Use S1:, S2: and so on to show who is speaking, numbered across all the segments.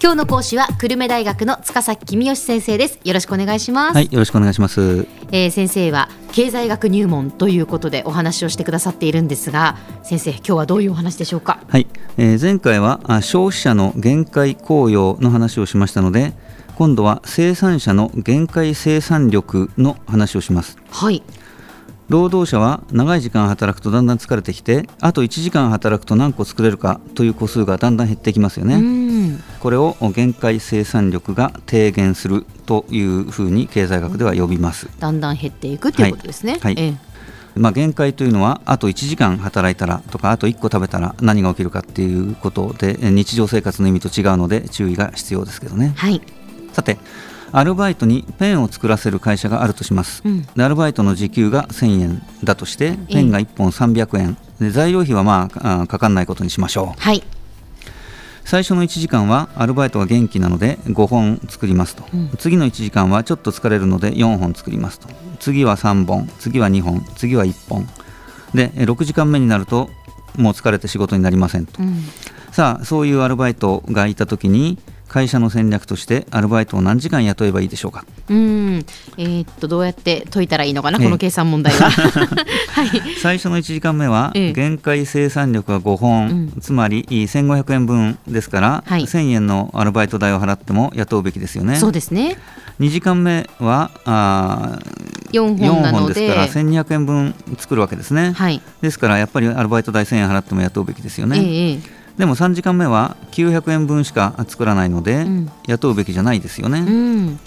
S1: 今日の講師は久留米大学の塚崎君吉先生です。よろしくお願いします。
S2: はいよろしくお願いします、
S1: えー先生は経済学入門ということでお話をしてくださっているんですが先生今日はどういうお話でしょうか？
S2: はい、えー前回はあ消費者の限界効用の話をしましたので今度は生産者の限界生産力の話をします。
S1: はい
S2: 労働者は長い時間働くとだんだん疲れてきてあと1時間働くと何個作れるかという個数がだんだん減ってきますよ
S1: う
S2: ね
S1: ん。
S2: これを限界生産力が低減するというふうに経済学では呼びます。
S1: だんだん減っていくということですね。
S2: はい。はい。
S1: え
S2: まあ、限界というのはあと1時間働いたらとかあと1個食べたら何が起きるかっていうことでえ日常生活の意味と違うので注意が必要ですけどね。
S1: ーはい。
S2: さてアルバイトにペンを作らせる会社があるとします、
S1: うん。
S2: でアルバイトの時給が1000円だとして
S1: ええ
S2: ペンが1本300円。で材料費はまああかかんないことにしましょう。
S1: はい。
S2: 最初の1時間はアルバイトが元気なので5本作りますと、
S1: うん。
S2: 次の1時間はちょっと疲れるので4本作りますと。次は3本。次は2本。次は1本。でえ6時間目になるともう疲れて仕事になりませんと。
S1: うん。
S2: さあそういうアルバイトがいた時に会社の戦略としてアルバイトを何時間雇えばいいでしょうか？
S1: うん。えーっとどうやって解いたらいいのかな？
S2: ええ。
S1: この計算問題は。はい。
S2: 最初の1時間目は
S1: ええ。
S2: 限界生産力が5本、
S1: うん。
S2: つまり1500円分ですから、
S1: はい。
S2: 1000円のアルバイト代を払っても雇うべきですよね。
S1: そうですね。
S2: 2時間目はあ
S1: 4
S2: 4
S1: 本なので。
S2: 本ですから1200円分作るわけですね、
S1: はい。
S2: ですからやっぱりアルバイト代1000円払っても雇うべきですよね、
S1: ええ
S2: でも3時間目は900円分しか作らないので、
S1: うん。
S2: 雇うべきじゃないですよね、
S1: うん。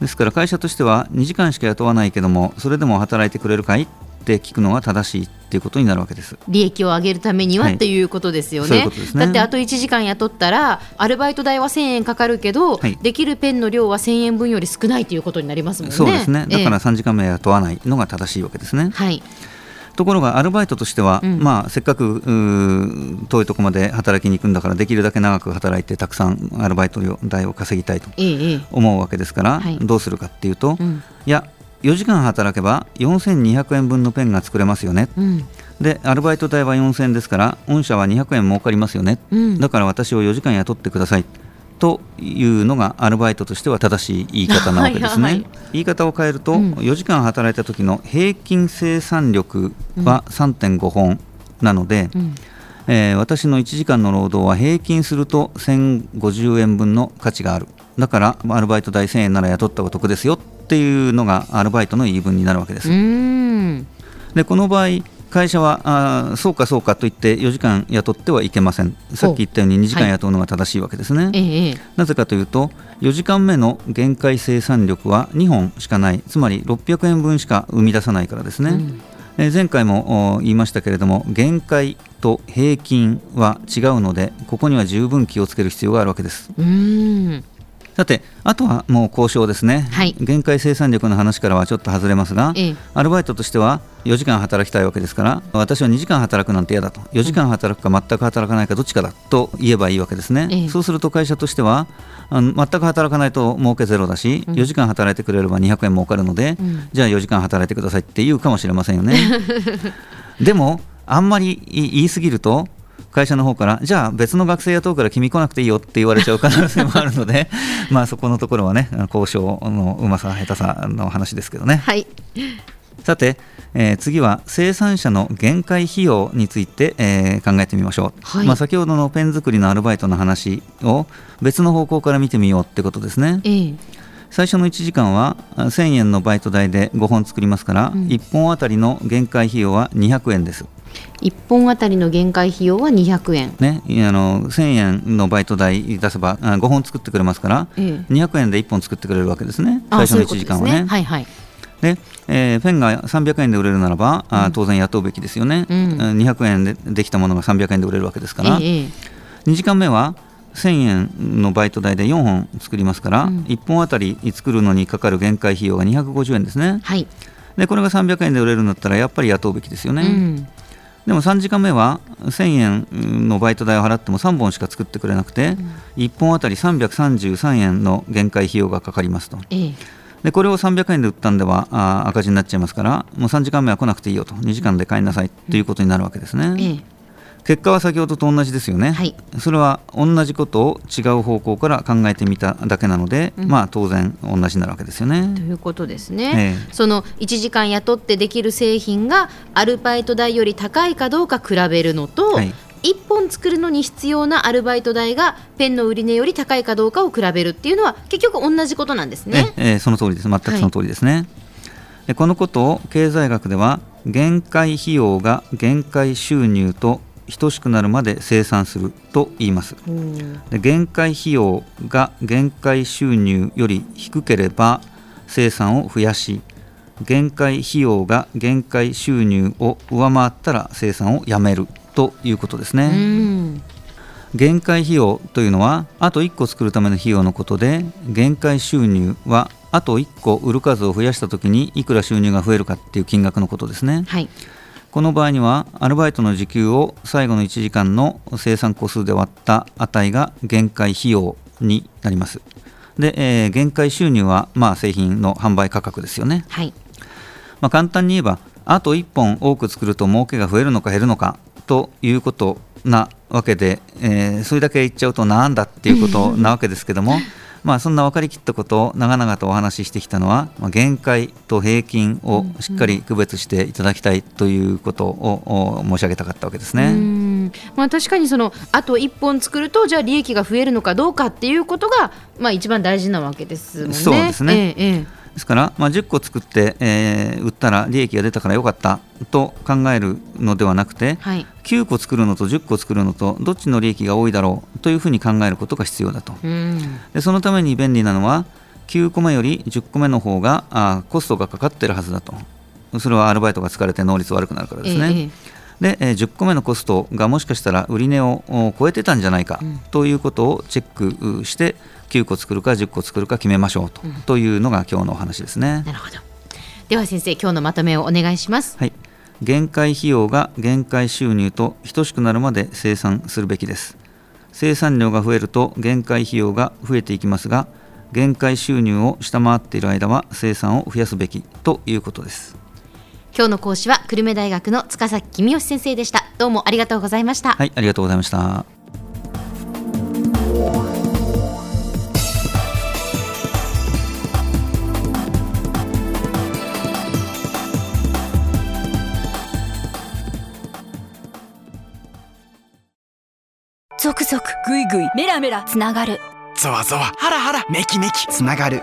S2: ですから会社としては2時間しか雇わないけどもそれでも働いてくれるかい？って聞くのが正しいっていうことになるわけです。
S1: 利益を上げるためには、
S2: はい。
S1: っていうことですよね。
S2: ね。
S1: だってあと1時間雇ったらアルバイト代は1000円かかるけど、
S2: はい。
S1: できるペンの量は1000円分より少ないということになりますもんね。
S2: そうですね。だから
S1: え
S2: 3時間目は雇わないのが正しいわけですね。
S1: えはい
S2: ところがアルバイトとしては、
S1: うん。
S2: まあ、せっかく遠いところまで働きに行くんだからできるだけ長く働いてたくさんアルバイト代を稼ぎたいと思うわけですから、
S1: はい。
S2: どうするかっていうと、
S1: うん。
S2: いや4時間働けば4200円分のペンが作れますよね。
S1: うん。
S2: でアルバイト代は4000円ですから御社は200円儲かりますよね、
S1: うん。
S2: だから私を4時間雇ってくださいというのがアルバイトとしては正しい言い方なわけですね。
S1: はいはい。
S2: 言い方を変えると、
S1: うん。
S2: 4時間働いた時の平均生産力は3.5本なので、
S1: うん。
S2: えー私の1時間の労働は平均すると1050円分の価値がある。だからアルバイト代1000円なら雇った方が得ですよっていうのがアルバイトの言い分になるわけです。でこの場合会社はあーそうかそうかと言って4時間雇ってはいけません。さっき言ったように2時間雇うのが正しいわけですね、
S1: ええええ。
S2: なぜかというと4時間目の限界生産力は2本しかない。つまり600円分しか生み出さないからですね、
S1: うん。
S2: えー前回もお言いましたけれども限界と平均は違うのでここには十分気をつける必要があるわけです。
S1: うーん
S2: さてあとはもう交渉ですね、
S1: はい。
S2: 限界生産力の話からはちょっと外れますが、
S1: ええ。
S2: アルバイトとしては4時間働きたいわけですから私は2時間働くなんて嫌だと。4時間働くか全く働かないかどっちかだと言えばいいわけですね、
S1: ええ。
S2: そうすると会社としてはあの全く働かないと儲けゼロだし、
S1: うん。
S2: 4時間働いてくれれば200円儲かるので、
S1: うん。
S2: じゃあ4時間働いてくださいって言うかもしれませんよね。でもあんまり言い過ぎると会社の方からじゃあ別の学生雇うから君来なくていいよって言われちゃう可能性もあるので まあそこのところはね交渉のうまさ下手さの話ですけどね。
S1: はい。
S2: さて、えー次は生産者の限界費用について、えー考えてみましょう、
S1: はい。
S2: まあ、先ほどのペン作りのアルバイトの話を別の方向から見てみようってことですね。
S1: ええ。
S2: 最初の1時間はあ1000円のバイト代で5本作りますから、
S1: うん。
S2: 1本あたりの限界費用は200円です、
S1: 1本あたりの限界費用は200円。
S2: ね、いあの1000円のバイト代出せばあ5本作ってくれますから
S1: ええ。
S2: 200円で1本作ってくれるわけですね。
S1: あ
S2: 最初の1
S1: そういうことです
S2: 時間はね。
S1: はいはい。
S2: で、えーペンが300円で売れるならば、あ
S1: うん。
S2: 当然雇うべきですよね、
S1: うん。
S2: うん200円でできたものが300円で売れるわけですから、
S1: ええ
S2: 2時間目は1000円のバイト代で4本作りますから、
S1: うん。
S2: 1本あたり作るのにかかる限界費用が250円ですね。
S1: はい、
S2: でこれが300円で売れるんだったらやっぱり雇うべきですよね、
S1: うん
S2: でも3時間目は1000円のバイト代を払っても3本しか作ってくれなくて、1本あたり333円の限界費用がかかりますと。
S1: ええ。
S2: でこれを300円で売ったんではあー赤字になっちゃいますからもう3時間目は来なくていいよと。2時間で帰りなさいということになるわけですね、
S1: ええ
S2: 結果は先ほどと同じですよね、
S1: はい。
S2: それは同じことを違う方向から考えてみただけなので、
S1: うん。
S2: まあ当然同じになるわけですよね。
S1: と。いうことですね、
S2: え
S1: その1時間雇ってできる製品がアルバイト代より高いかどうか比べるのと、
S2: はい。
S1: 1本作るのに必要なアルバイト代がペンの売り値より高いかどうかを比べるっていうのは結局同じことなんですね。
S2: ええその通りです。全くその通りですね、でこのことを経済学では限界費用が限界収入と等しくなるまで生産すると言います。で限界費用が限界収入より低ければ生産を増やし限界費用が限界収入を上回ったら生産をやめるということですね。
S1: うん。
S2: 限界費用というのはあと1個作るための費用のことで限界収入はあと1個売る数を増やした時にいくら収入が増えるかっていう金額のことですね。
S1: はい
S2: この場合にはアルバイトの時給を最後の1時間の生産個数で割った値が限界費用になります。で、えー限界収入はまあ製品の販売価格ですよね。
S1: はい。
S2: まあ、簡単に言えばあと1本多く作ると儲けが増えるのか減るのかということなわけで、えーそれだけ言っちゃうとなんだっていうことなわけですけどもまあそんな分かりきったことを長々とお話ししてきたのは、まあ、限界と平均をしっかり区別していただきたいということをお申し上げたかったわけです
S1: う
S2: ね。
S1: んまあ、確かにそのあと1本作るとじゃあ利益が増えるのかどうかっていうことが、まあ、一番大事なわけですもんね。
S2: そうですね
S1: ええええ
S2: ですから、まあ、10個作って、えー売ったら利益が出たからよかったと考えるのではなくて、
S1: はい。
S2: 9個作るのと10個作るのとどっちの利益が多いだろうというふうに考えることが必要だと。
S1: うん。
S2: でそのために便利なのは9個目より10個目の方があコストがかかってるはずだと。それはアルバイトが疲れて能率悪くなるからですね、
S1: えええ
S2: で、えー10個目のコストがもしかしたら売り値をお超えてたんじゃないか
S1: うん。
S2: ということをチェックうして9個作るか10個作るか決めましょうと,、
S1: うん。
S2: というのが今日のお話ですね。
S1: なるほど。では先生今日のまとめをお願いします。
S2: はい、限界費用が限界収入と等しくなるまで生産するべきです。生産量が増えると限界費用が増えていきますが限界収入を下回っている間は生産を増やすべきということです
S1: 今日の講師は久留米大学の塚崎君吉先生でした。どうもありがとうございました、
S2: はいありがとうございました。
S3: ゾクゾクグイグイメラメラつながる。
S4: ゾワゾワハラハラメキメキつながる